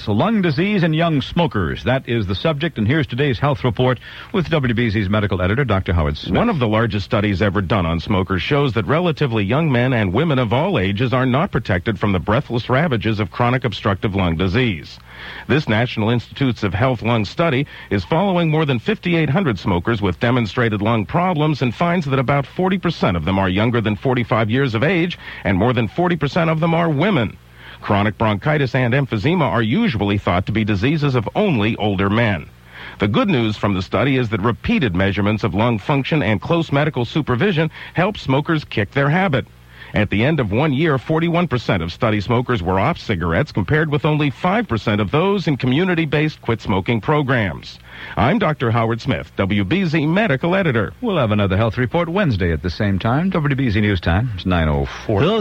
So lung disease in young smokers. That is the subject, and here's today's health report with WBZ's medical editor, Dr. Howard Smith. One of the largest studies ever done on smokers shows that relatively young men and women of all ages are not protected from the breathless ravages of chronic obstructive lung disease. This National Institutes of Health lung study is following more than 5,800 smokers with demonstrated lung problems and finds that about 40% of them are younger than 45 years of age and more than 40% of them are women. Chronic bronchitis and emphysema are usually thought to be diseases of only older men. The good news from the study is that repeated measurements of lung function and close medical supervision help smokers kick their habit. At the end of one year, 41% of study smokers were off cigarettes compared with only 5% of those in community-based quit smoking programs. I'm Dr. Howard Smith, WBZ medical editor. We'll have another health report Wednesday at the same time. WBZ News Time. It's 904.